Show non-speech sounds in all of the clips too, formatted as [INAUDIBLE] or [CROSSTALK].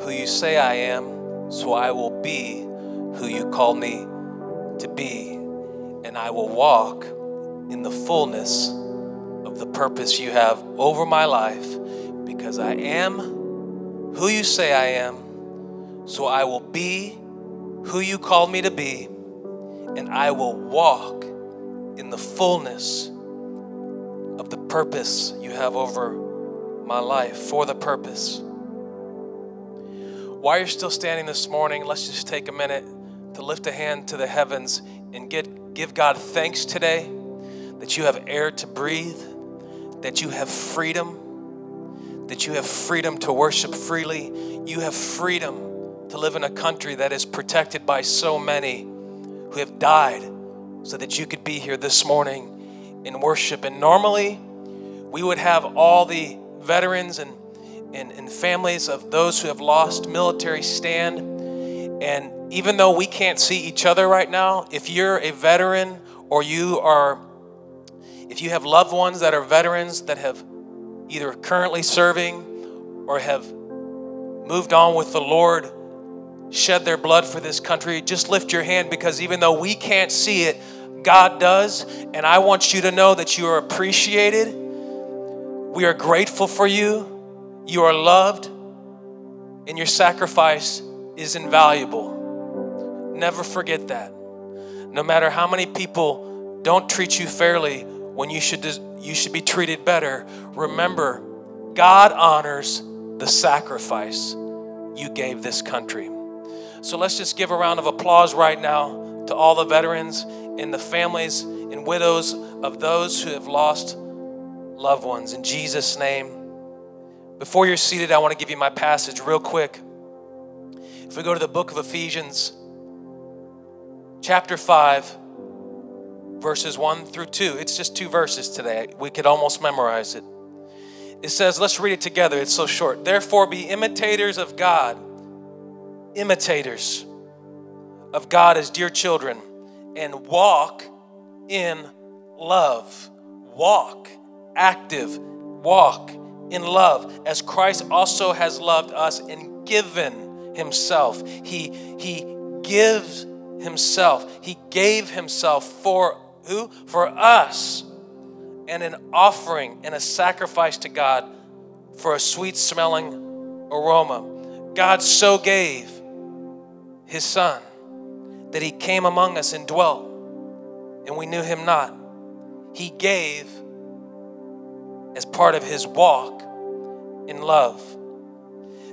who you say I am, so I will be who you call me to be, and I will walk in the fullness of the purpose you have over my life because I am who you say I am, so I will be who you called me to be, and I will walk in the fullness of the purpose you have over my life for the purpose. While you're still standing this morning, let's just take a minute to lift a hand to the heavens and get, give God thanks today that you have air to breathe, that you have freedom, that you have freedom to worship freely, you have freedom to live in a country that is protected by so many who have died so that you could be here this morning in worship. And normally, we would have all the veterans and, and, and families of those who have lost military stand. And even though we can't see each other right now, if you're a veteran or you are, if you have loved ones that are veterans that have either currently serving or have moved on with the Lord, shed their blood for this country, just lift your hand because even though we can't see it, God does. And I want you to know that you are appreciated. We are grateful for you. You are loved. And your sacrifice is invaluable. Never forget that. No matter how many people don't treat you fairly when you should, you should be treated better, remember, God honors the sacrifice you gave this country. So let's just give a round of applause right now to all the veterans and the families and widows of those who have lost loved ones. In Jesus' name. Before you're seated, I want to give you my passage real quick. If we go to the book of Ephesians, chapter 5, verses 1 through 2, it's just two verses today. We could almost memorize it. It says, let's read it together. It's so short. Therefore, be imitators of God, imitators of God as dear children and walk in love. Walk, active, walk in love as Christ also has loved us and given himself. He he gives himself. He gave himself for who? For us. And an offering and a sacrifice to God for a sweet smelling aroma. God so gave his son that he came among us and dwelt, and we knew him not. He gave as part of his walk in love.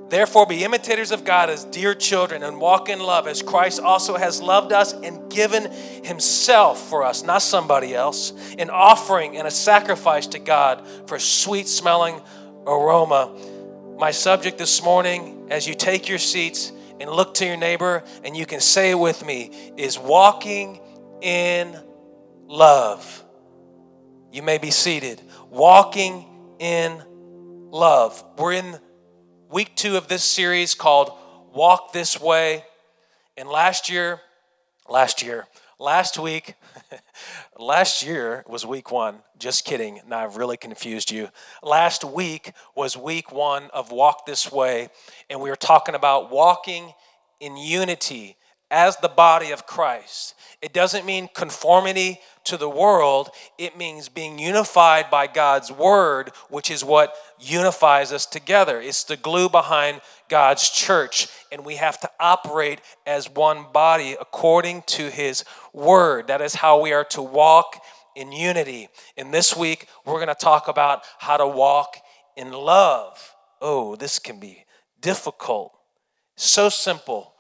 Therefore, be imitators of God as dear children and walk in love as Christ also has loved us and given himself for us, not somebody else, an offering and a sacrifice to God for sweet smelling aroma. My subject this morning, as you take your seats, and look to your neighbor and you can say it with me is walking in love. You may be seated. Walking in love. We're in week two of this series called Walk This Way. And last year, last year, last week, [LAUGHS] last year was week one. Just kidding. Now I've really confused you. Last week was week one of Walk This Way, and we were talking about walking in unity as the body of Christ. It doesn't mean conformity to the world, it means being unified by God's word, which is what unifies us together. It's the glue behind God's church, and we have to operate as one body according to his word. That is how we are to walk in unity. And this week, we're going to talk about how to walk in love. Oh, this can be difficult. So simple,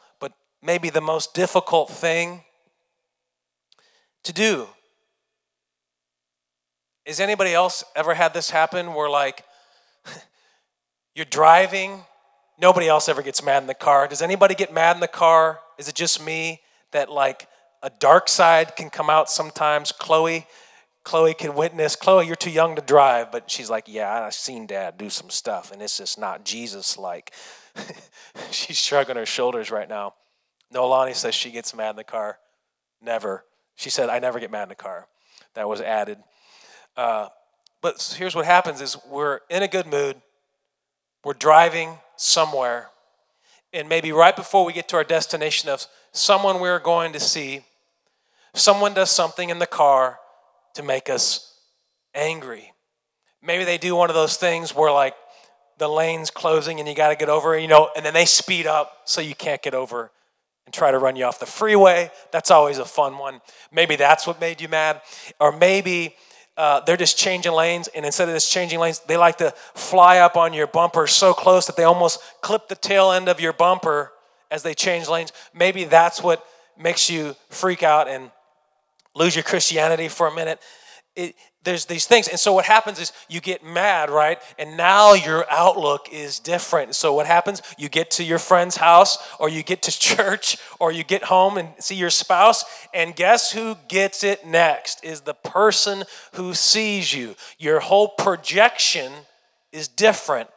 maybe the most difficult thing to do. Has anybody else ever had this happen where, like, [LAUGHS] you're driving, nobody else ever gets mad in the car? Does anybody get mad in the car? Is it just me that, like, a dark side can come out sometimes? Chloe, Chloe can witness. Chloe, you're too young to drive, but she's like, Yeah, I've seen dad do some stuff, and it's just not Jesus like. [LAUGHS] she's shrugging her shoulders right now. Nolani says she gets mad in the car. Never. She said, I never get mad in the car. That was added. Uh, but here's what happens is we're in a good mood. We're driving somewhere. and maybe right before we get to our destination of someone we're going to see, someone does something in the car to make us angry. Maybe they do one of those things where, like, the lane's closing and you got to get over, you know, and then they speed up so you can't get over and try to run you off the freeway. That's always a fun one. Maybe that's what made you mad. Or maybe uh, they're just changing lanes, and instead of just changing lanes, they like to fly up on your bumper so close that they almost clip the tail end of your bumper as they change lanes. Maybe that's what makes you freak out and lose your Christianity for a minute. It, there's these things. And so what happens is you get mad, right? And now your outlook is different. So what happens? You get to your friend's house or you get to [LAUGHS] church or you get home and see your spouse. And guess who gets it next? Is the person who sees you. Your whole projection is different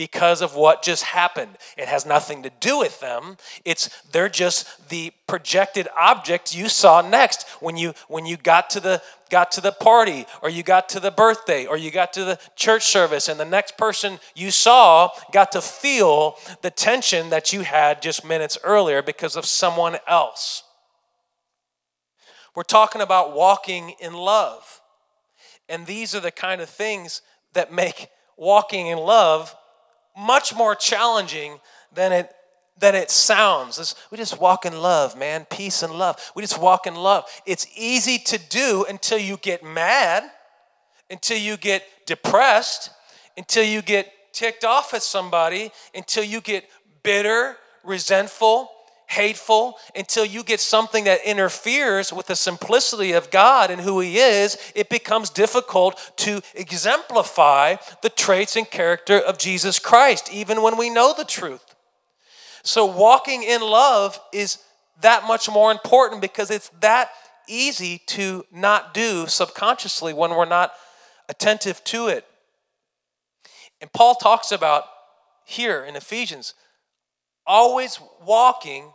because of what just happened. It has nothing to do with them. It's they're just the projected object you saw next when you when you got to the got to the party or you got to the birthday or you got to the church service and the next person you saw got to feel the tension that you had just minutes earlier because of someone else. We're talking about walking in love. And these are the kind of things that make walking in love much more challenging than it than it sounds. We just walk in love, man. Peace and love. We just walk in love. It's easy to do until you get mad, until you get depressed, until you get ticked off at somebody, until you get bitter, resentful, hateful until you get something that interferes with the simplicity of God and who He is, it becomes difficult to exemplify the traits and character of Jesus Christ, even when we know the truth. So, walking in love is that much more important because it's that easy to not do subconsciously when we're not attentive to it. And Paul talks about here in Ephesians always walking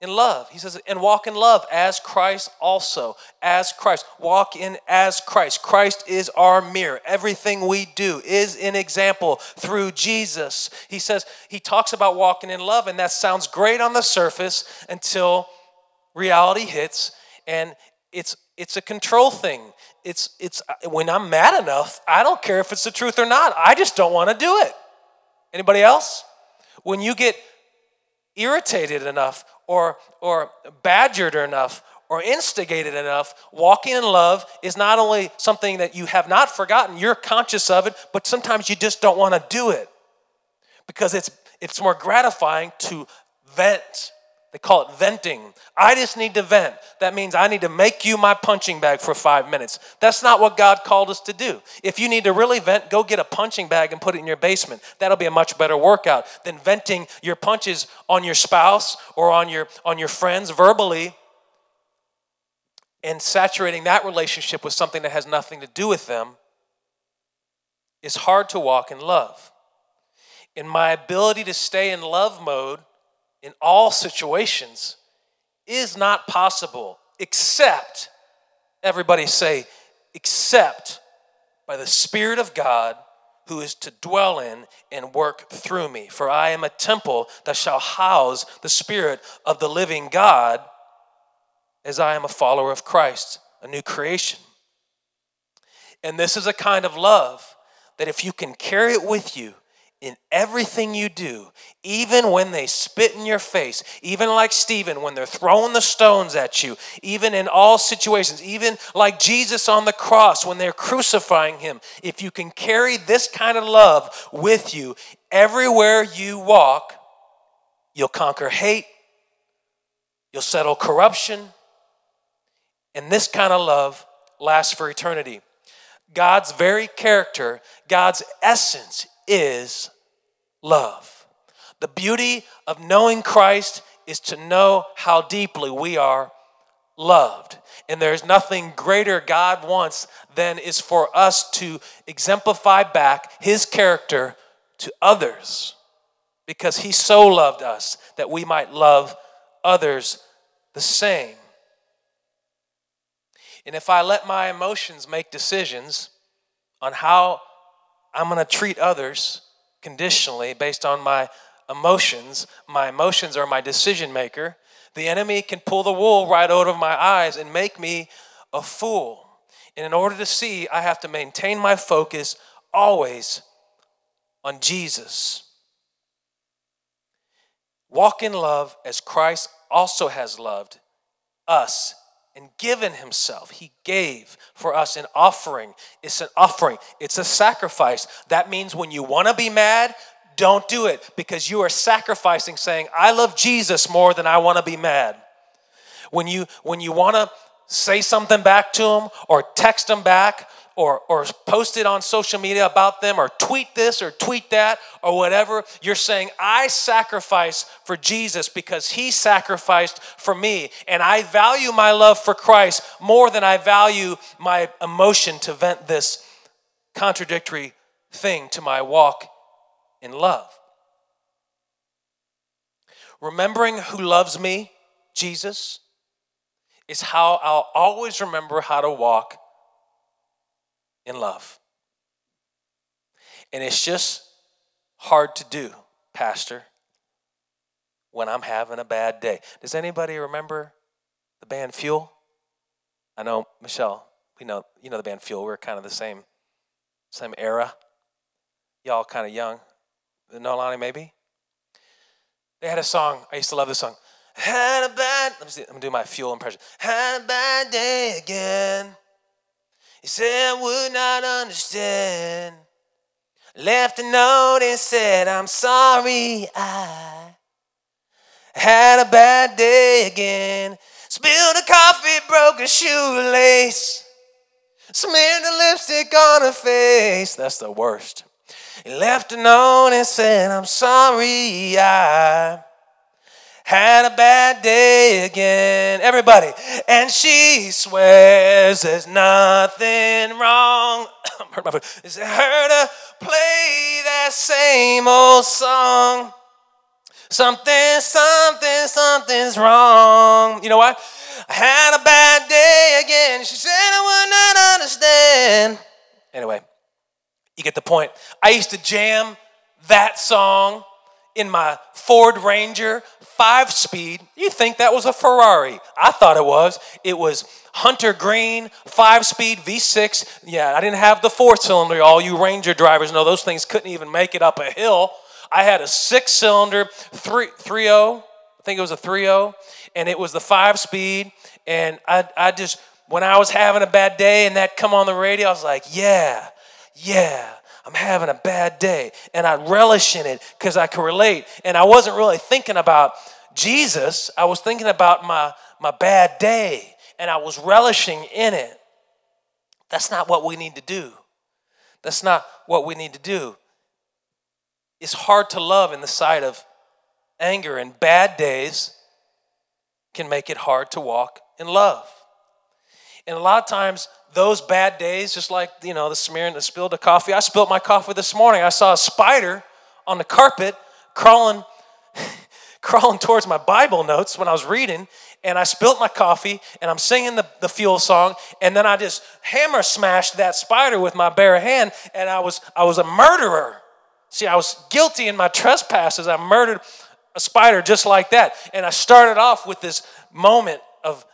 in love. He says, and walk in love as Christ also. As Christ. Walk in as Christ. Christ is our mirror. Everything we do is an example through Jesus. He says, he talks about walking in love, and that sounds great on the surface until reality hits, and it's it's a control thing. It's it's uh, when I'm mad enough, I don't care if it's the truth or not. I just don't want to do it. Anybody else? When you get irritated enough or, or badgered enough or instigated enough, walking in love is not only something that you have not forgotten, you're conscious of it, but sometimes you just don't want to do it. Because it's, it's more gratifying to vent they call it venting. I just need to vent. That means I need to make you my punching bag for five minutes. That's not what God called us to do. If you need to really vent, go get a punching bag and put it in your basement. That'll be a much better workout than venting your punches on your spouse or on your, on your friends verbally and saturating that relationship with something that has nothing to do with them is hard to walk in love. In my ability to stay in love mode in all situations is not possible except, everybody say, except by the Spirit of God who is to dwell in and work through me. For I am a temple that shall house the Spirit of the living God as I am a follower of Christ, a new creation. And this is a kind of love that if you can carry it with you in everything you do, even when they spit in your face, even like Stephen when they're throwing the stones at you, even in all situations, even like Jesus on the cross when they're crucifying him, if you can carry this kind of love with you everywhere you walk, you'll conquer hate, you'll settle corruption, and this kind of love lasts for eternity. God's very character, God's essence is love. The beauty of knowing Christ is to know how deeply we are loved. And there's nothing greater God wants than is for us to exemplify back his character to others because he so loved us that we might love others the same. And if I let my emotions make decisions on how I'm going to treat others conditionally based on my emotions. My emotions are my decision maker. The enemy can pull the wool right out of my eyes and make me a fool. And in order to see, I have to maintain my focus always on Jesus. Walk in love as Christ also has loved us and given himself. He gave for us an offering. It's an offering, it's a sacrifice. That means when you want to be mad, don't do it because you are sacrificing saying, I love Jesus more than I want to be mad. When you when you want to say something back to him or text him back or, or post it on social media about them or tweet this or tweet that or whatever, you're saying, I sacrifice for Jesus because he sacrificed for me. And I value my love for Christ more than I value my emotion to vent this contradictory thing to my walk in love. Remembering who loves me, Jesus, is how I'll always remember how to walk in love. And it's just hard to do, Pastor, when I'm having a bad day. Does anybody remember the band Fuel? I know, Michelle, we know you know the band Fuel. We're kind of the same same era. Y'all kind of young. No, Lonnie, maybe? They had a song. I used to love this song. Had a bad, let me see, I'm gonna do my fuel impression. Had a bad day again. He said would not understand. Left a note and said, I'm sorry, I had a bad day again. Spilled a coffee, broke a shoelace. Smeared the lipstick on her face. That's the worst. He left a note and said, I'm sorry, I had a bad day again. Everybody. And she swears there's nothing wrong. [COUGHS] foot. It's her to play that same old song. Something, something, something's wrong. You know what? I had a bad day again. She said I would not understand. Anyway, you get the point. I used to jam that song in my Ford Ranger five speed. You think that was a Ferrari? I thought it was. It was Hunter Green five speed V6. Yeah, I didn't have the four cylinder. All you Ranger drivers know those things couldn't even make it up a hill. I had a six cylinder 3 3.0. I think it was a 3.0, and it was the five speed. And I, I just, when I was having a bad day and that come on the radio, I was like, yeah, yeah. I'm having a bad day. And I relish in it because I can relate. And I wasn't really thinking about Jesus, I was thinking about my, my bad day and I was relishing in it. That's not what we need to do. That's not what we need to do. It's hard to love in the sight of anger, and bad days can make it hard to walk in love. And a lot of times, those bad days, just like, you know, the smearing, the spilled the coffee. I spilled my coffee this morning. I saw a spider on the carpet crawling, [LAUGHS] crawling towards my Bible notes when I was reading. And I spilled my coffee and I'm singing the, the fuel song. And then I just hammer smashed that spider with my bare hand. And I was, I was a murderer. See, I was guilty in my trespasses. I murdered a spider just like that. And I started off with this moment of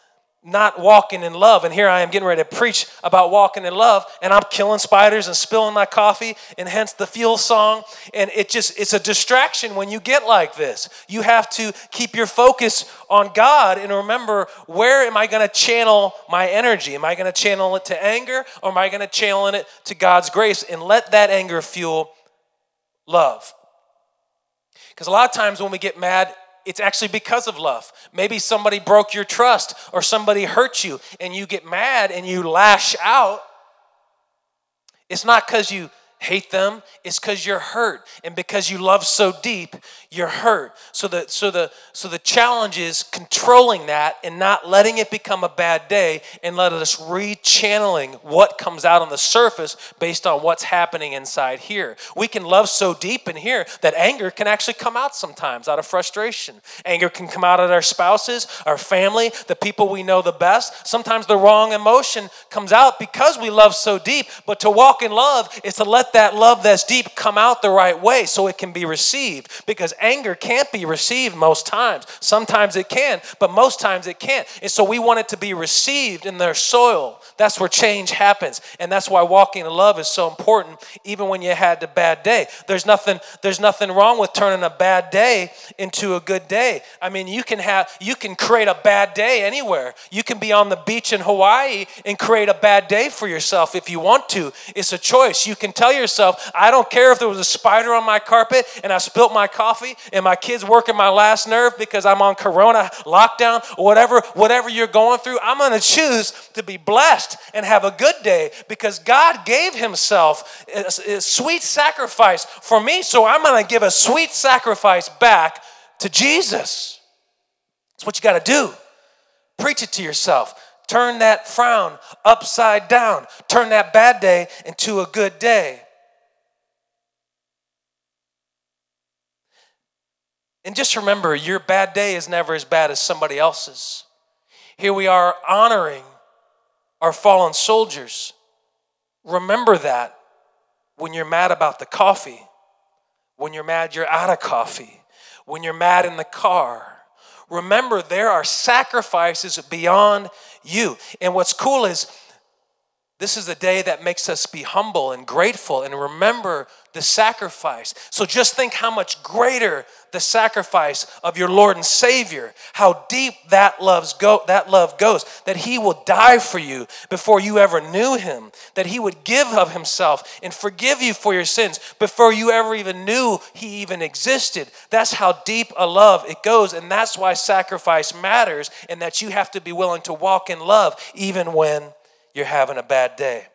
not walking in love. And here I am getting ready to preach about walking in love, and I'm killing spiders and spilling my coffee, and hence the fuel song. And it just, it's a distraction when you get like this. You have to keep your focus on God and remember where am I going to channel my energy? Am I going to channel it to anger, or am I going to channel it to God's grace? And let that anger fuel love. Because a lot of times when we get mad, it's actually because of love. Maybe somebody broke your trust or somebody hurt you and you get mad and you lash out. It's not because you hate them is because you're hurt and because you love so deep you're hurt. So the so the so the challenge is controlling that and not letting it become a bad day and let us rechanneling what comes out on the surface based on what's happening inside here. We can love so deep in here that anger can actually come out sometimes out of frustration. Anger can come out at our spouses our family the people we know the best. Sometimes the wrong emotion comes out because we love so deep but to walk in love is to let that love that's deep come out the right way so it can be received because anger can't be received most times. Sometimes it can, but most times it can't. And so we want it to be received in their soil. That's where change happens. And that's why walking in love is so important even when you had a bad day. There's nothing there's nothing wrong with turning a bad day into a good day. I mean, you can have you can create a bad day anywhere. You can be on the beach in Hawaii and create a bad day for yourself if you want to. It's a choice. You can tell yourself, I don't care if there was a spider on my carpet and I spilt my coffee and my kids working my last nerve because I'm on corona lockdown or whatever whatever you're going through. I'm going to choose to be blessed and have a good day because God gave himself a, a sweet sacrifice for me, so I'm going to give a sweet sacrifice back to Jesus. That's what you got to do. Preach it to yourself. Turn that frown upside down. Turn that bad day into a good day. And just remember, your bad day is never as bad as somebody else's. Here we are honoring our fallen soldiers. Remember that when you're mad about the coffee, when you're mad you're out of coffee, when you're mad in the car. Remember, there are sacrifices beyond you. And what's cool is this is a day that makes us be humble and grateful and remember the sacrifice. So just think how much greater the sacrifice of your Lord and Savior, how deep that love's go that love goes, that he will die for you before you ever knew him, that he would give of himself and forgive you for your sins before you ever even knew he even existed. That's how deep a love it goes, and that's why sacrifice matters and that you have to be willing to walk in love even when you're having a bad day.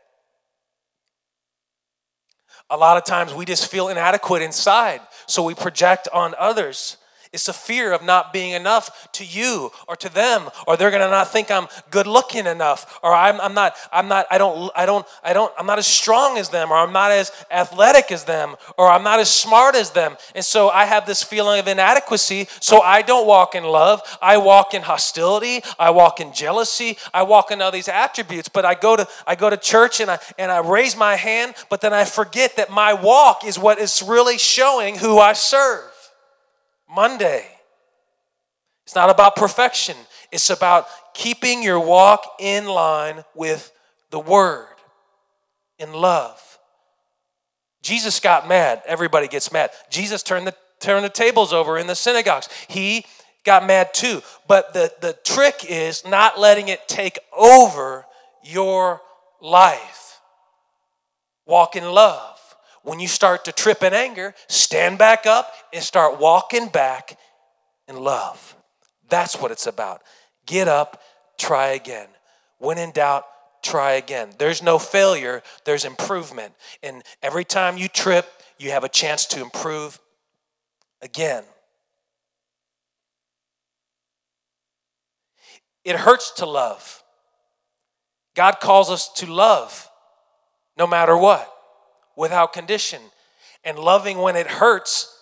A lot of times we just feel inadequate inside, so we project on others. It's a fear of not being enough to you or to them, or they're gonna not think I'm good looking enough, or I'm, I'm not, I'm not, I don't, I don't, I don't, I'm not as strong as them, or I'm not as athletic as them, or I'm not as smart as them. And so I have this feeling of inadequacy, so I don't walk in love. I walk in hostility, I walk in jealousy, I walk in all these attributes. But I go to I go to church and I and I raise my hand, but then I forget that my walk is what is really showing who I serve. Monday. It's not about perfection, it's about keeping your walk in line with the Word in love. Jesus got mad. Everybody gets mad. Jesus turned the, turned the tables over in the synagogues. He got mad too. But the, the trick is not letting it take over your life. Walk in love. When you start to trip in anger, stand back up and start walking back in love. That's what it's about. Get up, try again. When in doubt, try again. There's no failure, there's improvement. And every time you trip, you have a chance to improve again. It hurts to love. God calls us to love no matter what without condition. And loving when it hurts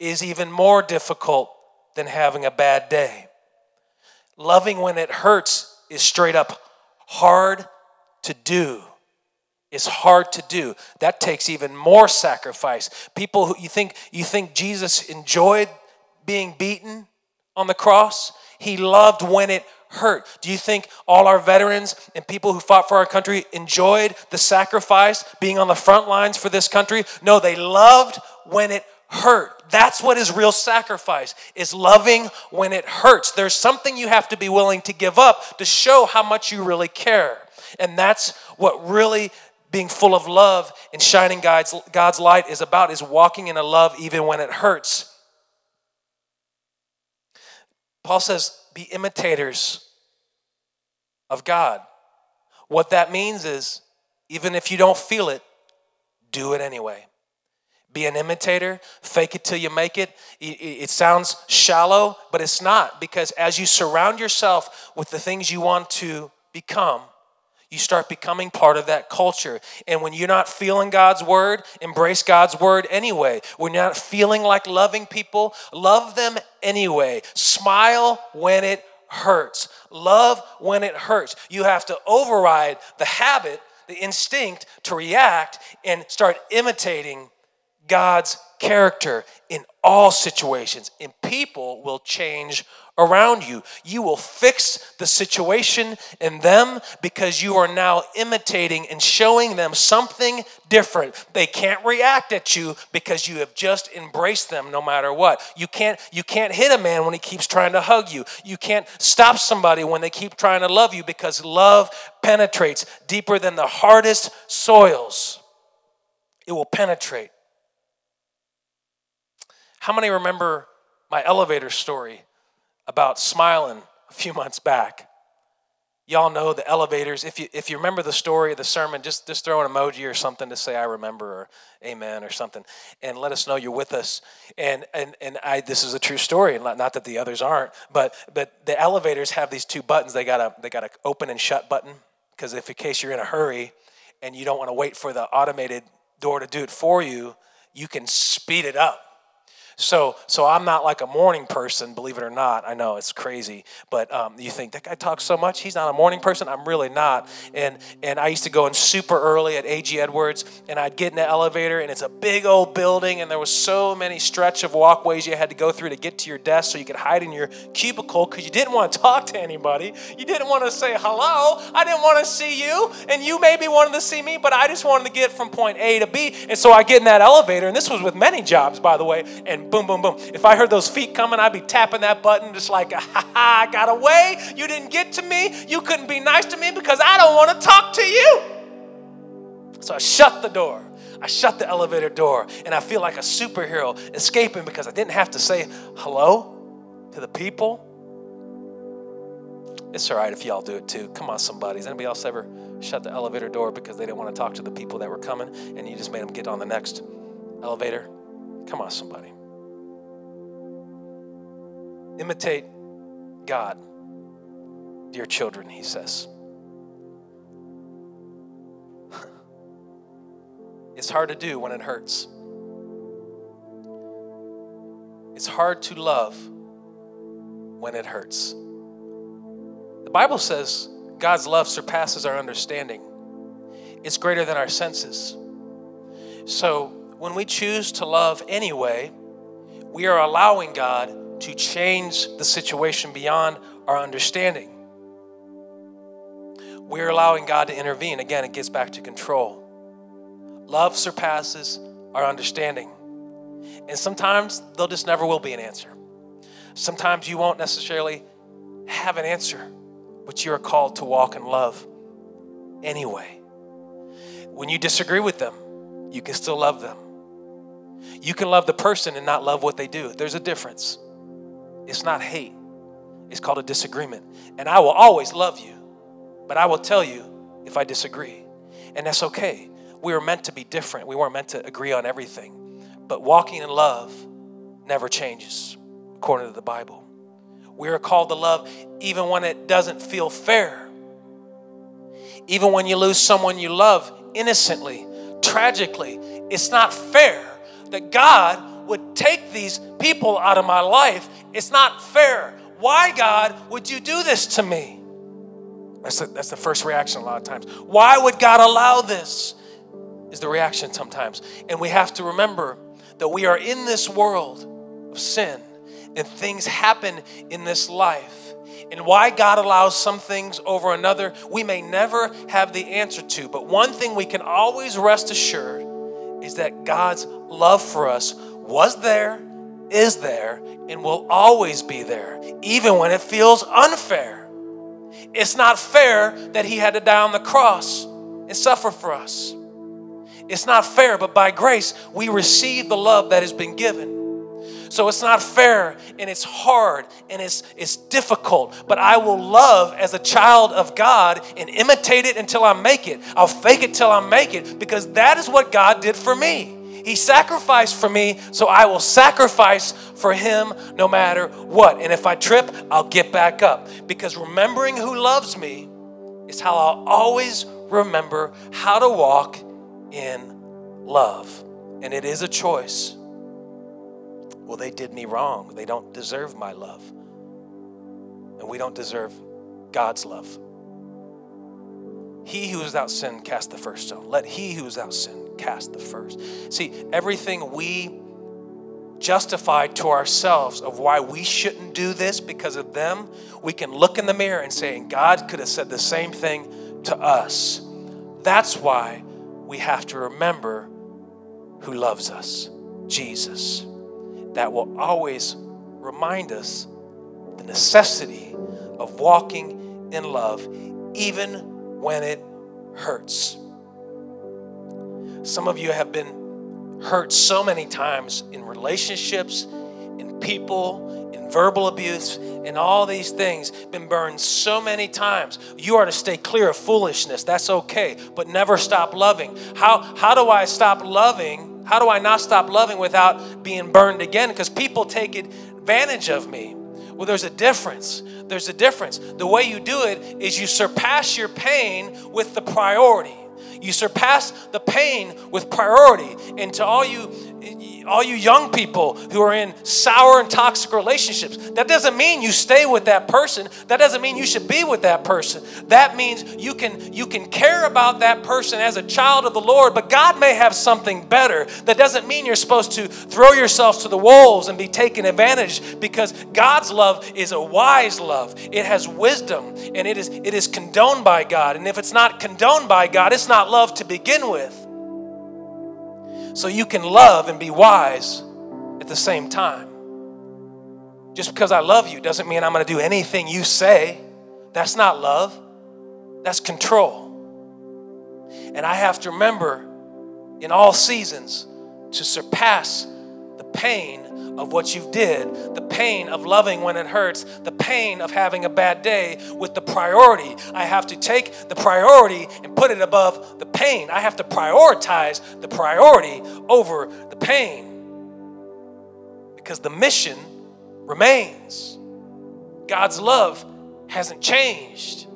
is even more difficult than having a bad day. Loving when it hurts is straight up hard to do. It's hard to do. That takes even more sacrifice. People who you think you think Jesus enjoyed being beaten on the cross? He loved when it hurt? Do you think all our veterans and people who fought for our country enjoyed the sacrifice, being on the front lines for this country? No, they loved when it hurt. That's what is real sacrifice, is loving when it hurts. There's something you have to be willing to give up to show how much you really care. And that's what really being full of love and shining God's, God's light is about, is walking in a love even when it hurts. Paul says, be imitators of God. What that means is, even if you don't feel it, do it anyway. Be an imitator, fake it till you make it. It sounds shallow, but it's not because as you surround yourself with the things you want to become, you start becoming part of that culture. And when you're not feeling God's word, embrace God's word anyway. When you're not feeling like loving people, love them anyway. Smile when it hurts. Love when it hurts. You have to override the habit the instinct to react and start imitating God's character in all situations, and people will change around you. You will fix the situation in them because you are now imitating and showing them something different. They can't react at you because you have just embraced them no matter what. You can't you can't hit a man when he keeps trying to hug you. You can't stop somebody when they keep trying to love you because love penetrates deeper than the hardest soils. It will penetrate. How many remember my elevator story about smiling a few [LAUGHS] months back? Y'all know the elevators. If you if you remember the story of the sermon, just just throw an emoji or something to say I remember or amen or something, and let us know you're with us. And and and I this is a true story. Not that the others aren't, but but the elevators have these two buttons. They got a they got a open and shut button because if in case you're in a hurry and you don't want to wait for the automated door to do it for you, you can speed it up so, so I'm not like a morning person, believe it or not. I know it's crazy, but um, you think that guy talks so much. He's not a morning person. I'm really not. And and I used to go in super early at AG Edwards, and I'd get in the elevator, and it's a big old building, and there was so many stretch of walkways you had to go through to get to your desk, so you could hide in your cubicle because you didn't want to [LAUGHS] talk to anybody. You didn't want to say hello. I didn't want to see you, and you maybe wanted to see me, but I just wanted to get from point A to B. And so I get in that elevator, and this was with many jobs, by the way, and boom, boom, boom. If I heard those feet coming, I'd be tapping that button just like, [LAUGHS] ha ha, I got away. You didn't get to me. You couldn't be nice to me because I don't want to talk to you. So I shut the door. I shut the elevator door and I feel like a superhero escaping because I didn't have to say hello to the people. It's all right if y'all do it too. Come on, somebody. Has anybody else ever shut the elevator door because they didn't want to talk to the people that were coming and you just made them get on the next elevator? Come on, somebody. Imitate God, dear children, he says. it's hard to do when it hurts. It's hard to love when it hurts. The Bible says God's love surpasses our understanding, it's greater than our senses. So when we choose to love anyway, we are allowing God to change the situation beyond our understanding. We're allowing God to intervene. Again, it gets back to control. Love surpasses our understanding. And sometimes there'll just never will be an answer. Sometimes you won't necessarily have an answer, but you are called to walk in love anyway. When you disagree with them, you can still love them. You can love the person and not love what they do. There's a difference. It's not hate, it's called a disagreement. And I will always love you, but I will tell you if I disagree. And that's okay. We were meant to be different, we weren't meant to agree on everything. But walking in love never changes, according to the Bible. We are called to love even when it doesn't feel fair. Even when you lose someone you love innocently, tragically, it's not fair that God would take these people out of my life it's not fair. Why, God, would you do this to me? That's the, that's the first reaction a lot of times. Why would God allow this? Is the reaction sometimes. And we have to remember that we are in this world of sin and things happen in this life. And why God allows some things over another, we may never have the answer to. But one thing we can always rest assured is that God's love for us was there is there and will always be there, even when it feels unfair. It's not fair that he had to die on the cross and suffer for us. It's not fair, but by grace, we receive the love that has been given. So it's not fair and it's hard and it's, it's difficult, but I will love as a child of God and imitate it until I make it. I'll fake it till I make it because that is what God did for me. He sacrificed for me, so I will sacrifice for him no matter what. And if I trip, I'll get back up. Because remembering who loves me is how I'll always remember how to walk in love. And it is a choice. Well, they did me wrong. They don't deserve my love. And we don't deserve God's love. he who is without sin cast the first stone. Let he who is without sin cast the first. See, everything we justified to ourselves of why we shouldn't do this because of them, we can look in the mirror and say, God could have said the same thing to us. That's why we have to remember who loves us Jesus. That will always remind us the necessity of walking in love, even when it hurts. Some of you have been hurt so many times in relationships, in people, in verbal abuse, in all these things, been burned so many times. You are to stay clear of foolishness. That's okay, but never stop loving. How, how do I stop loving? How do I not stop loving without being burned again? Because people take advantage of me. Well, there's a difference. There's a difference. The way you do it is you surpass your pain with the priority. You surpass the pain with priority. And to all you all you young people who are in sour and toxic relationships, that doesn't mean you stay with that person. That doesn't mean you should be with that person. That means you can you can care about that person as a child of the Lord, but God may have something better. That doesn't mean you're supposed to throw yourselves to the wolves and be taken advantage because God's love is a wise love. It has wisdom and it is it is condoned by God. And if it's not condoned by God, it's not love to begin with so you can love and be wise at the same time. Just because I love you doesn't mean I'm going to do anything you say. That's not love, that's control. And I have to remember in all seasons to surpass pain of what you did, the pain of loving when it hurts, the pain of having a bad day with the priority. I have to take the priority and put it above the pain. I have to prioritize the priority over the pain because the mission remains. God's love hasn't changed.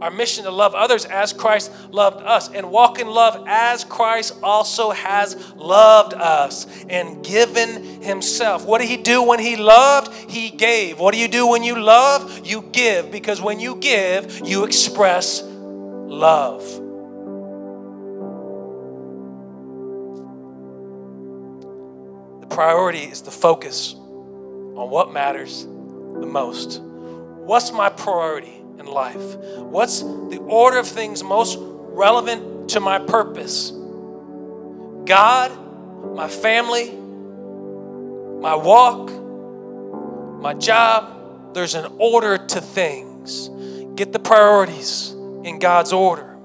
Our mission to love others as Christ loved us and walk in love as Christ also has loved us and given himself. What did he do when he loved? He gave. What do you do when you love? You give because when you give, you express love. The priority is the focus on what matters the most. What's my priority? In life? What's the order of things most relevant to my purpose? God, my family, my walk, my job. There's an order to things. Get the priorities in God's order.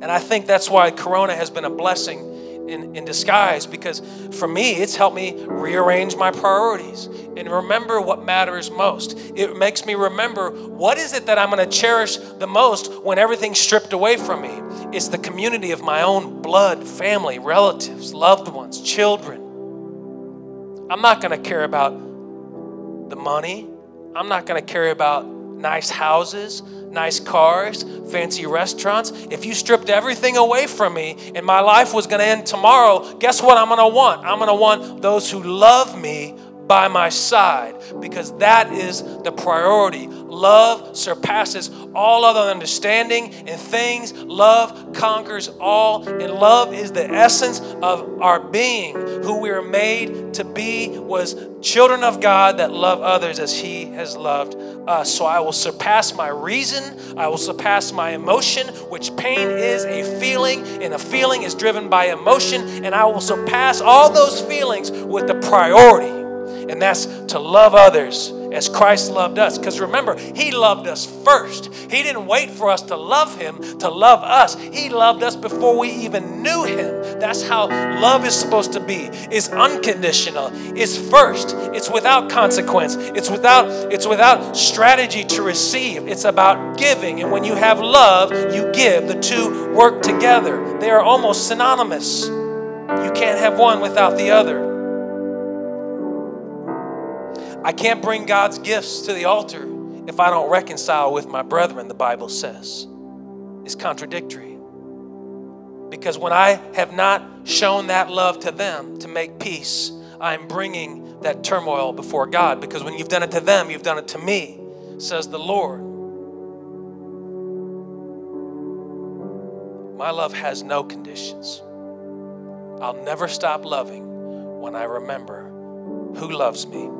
And I think that's why Corona has been a blessing in, in disguise because for me, it's helped me rearrange my priorities and remember what matters most. It makes me remember what is it that I'm going to cherish the most when everything's stripped away from me. It's the community of my own blood, family, relatives, loved ones, children. I'm not going to care about the money. I'm not going to care about nice houses nice cars, fancy restaurants. If you stripped everything away from me and my life was going to end tomorrow, guess what I'm going to want? I'm going to want those who love me by my side because that is the priority. Love surpasses all other understanding and things. Love conquers all, and love is the essence of our being. Who we are made to be was children of God that love others as He has loved us. So I will surpass my reason, I will surpass my emotion, which pain is a feeling, and a feeling is driven by emotion, and I will surpass all those feelings with the priority and that's to love others as Christ loved us. Because remember, He loved us first. He didn't wait for us to love Him to love us. He loved us before we even knew Him. That's how love is supposed to be. It's unconditional. It's first. It's without consequence. It's without it's without strategy to receive. It's about giving. And when you have love, you give. The two work together. They are almost synonymous. You can't have one without the other. I can't bring God's gifts to the altar if I don't reconcile with my brethren, the Bible says. It's contradictory. Because when I have not shown that love to them to make peace, I'm bringing that turmoil before God. Because when you've done it to them, you've done it to me, says the Lord. My love has no conditions. I'll never stop loving when I remember who loves me.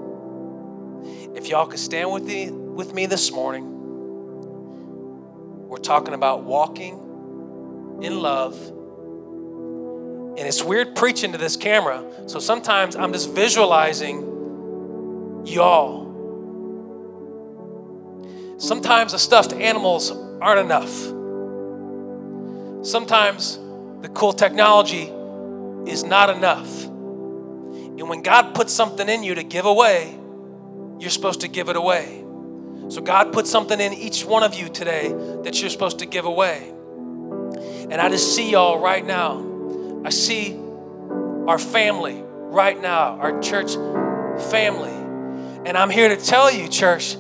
If y'all could stand with me, with me this morning, we're talking about walking in love. And it's weird preaching to this camera, so sometimes I'm just visualizing y'all. Sometimes the stuffed animals aren't enough. Sometimes the cool technology is not enough. And when God puts something in you to give away, you're supposed to give it away. So God put something in each one of you today that you're supposed to give away. And I just see y'all right now. I see our family right now, our church family. And I'm here to tell you, church,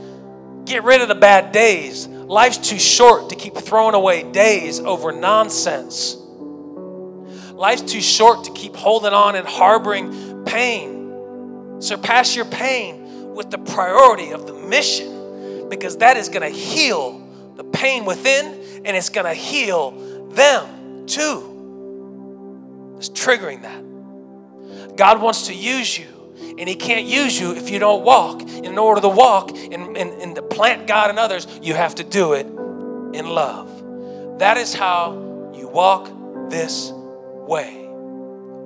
get rid of the bad days. Life's too short to keep throwing away days over nonsense. Life's too short to keep holding on and harboring pain. Surpass your pain with the priority of the mission because that is going to heal the pain within and it's going to heal them too. It's triggering that. God wants to use you and he can't use you if you don't walk. In order to walk and, and, and to plant God and others, you have to do it in love. That is how you walk this way,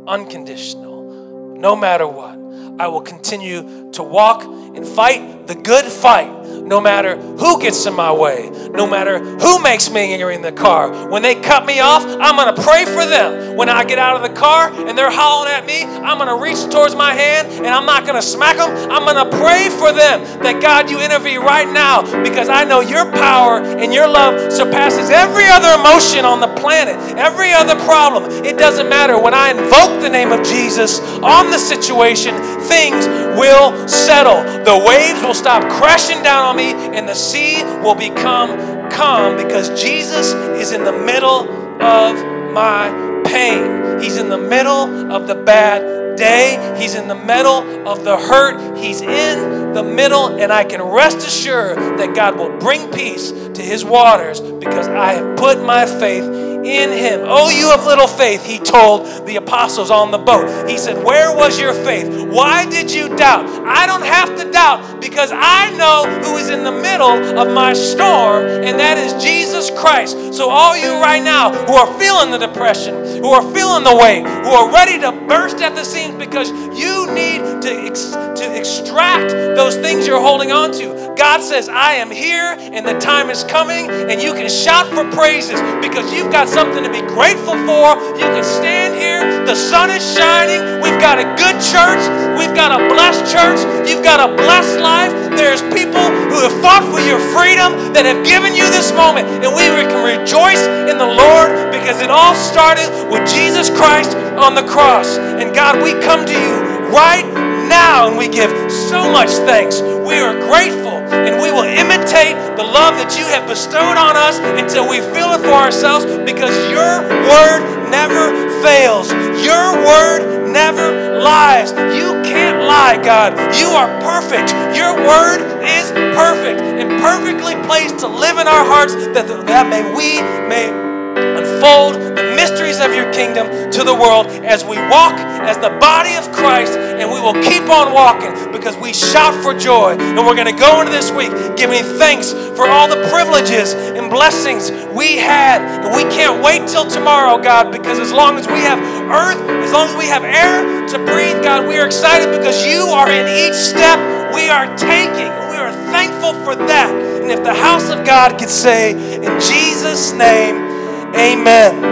unconditional, no matter what. I will continue to walk and fight the good fight no matter who gets in my way, no matter who makes me angry in the car. When they cut me off, I'm going to pray for them. When I get out of the car and they're hollering at me, I'm going to reach towards my hand and I'm not going to smack them. I'm going to pray for them that God, you intervene right now because I know your power and your love surpasses every other emotion on the planet, every other problem. It doesn't matter. When I invoke the name of Jesus on the situation, things will settle. The waves will stop crashing down on me and the sea will become calm because Jesus is in the middle of my pain. He's in the middle of the bad day. He's in the middle of the hurt. He's in the middle, and I can rest assured that God will bring peace to his waters because I have put my faith in him. Oh, you of little faith, he told the apostles on the boat. He said, Where was your faith? Why did you doubt? I don't have to doubt because I know who is in the middle of my storm, and that is Jesus Christ. So, all you right now who are feeling the depression, who are feeling the weight, who are ready to burst at the seams because you need to, ex- to extract those things you're holding on to. God says, I am here and the time is coming, and you can shout for praises because you've got something to be grateful for. You can stand here, the sun is shining. We've got a good church, we've got a blessed church, you've got a blessed life. There's people who have fought for your freedom that have given you this moment, and we can rejoice in the Lord because it all started with Jesus Christ on the cross. And God, we come to you right now and we give so much thanks. We are grateful and we will imitate the love that you have bestowed on us until we feel it for ourselves because your word never fails. Your word never lies. You can't lie, God. You are perfect. Your word is perfect and perfectly placed to live in our hearts that, that may we may unfold the mysteries of your kingdom to the world as we walk as the body of Christ and we will keep on walking because we shout for joy. And we're going to go into this week giving thanks for all the privileges and blessings we had. And we can't wait till tomorrow, God, because as long as we have earth, as long as we have air to breathe, God, we are excited because you are in each step we are taking. We are thankful for that. And if the house of God could say, in Jesus' name, Amen.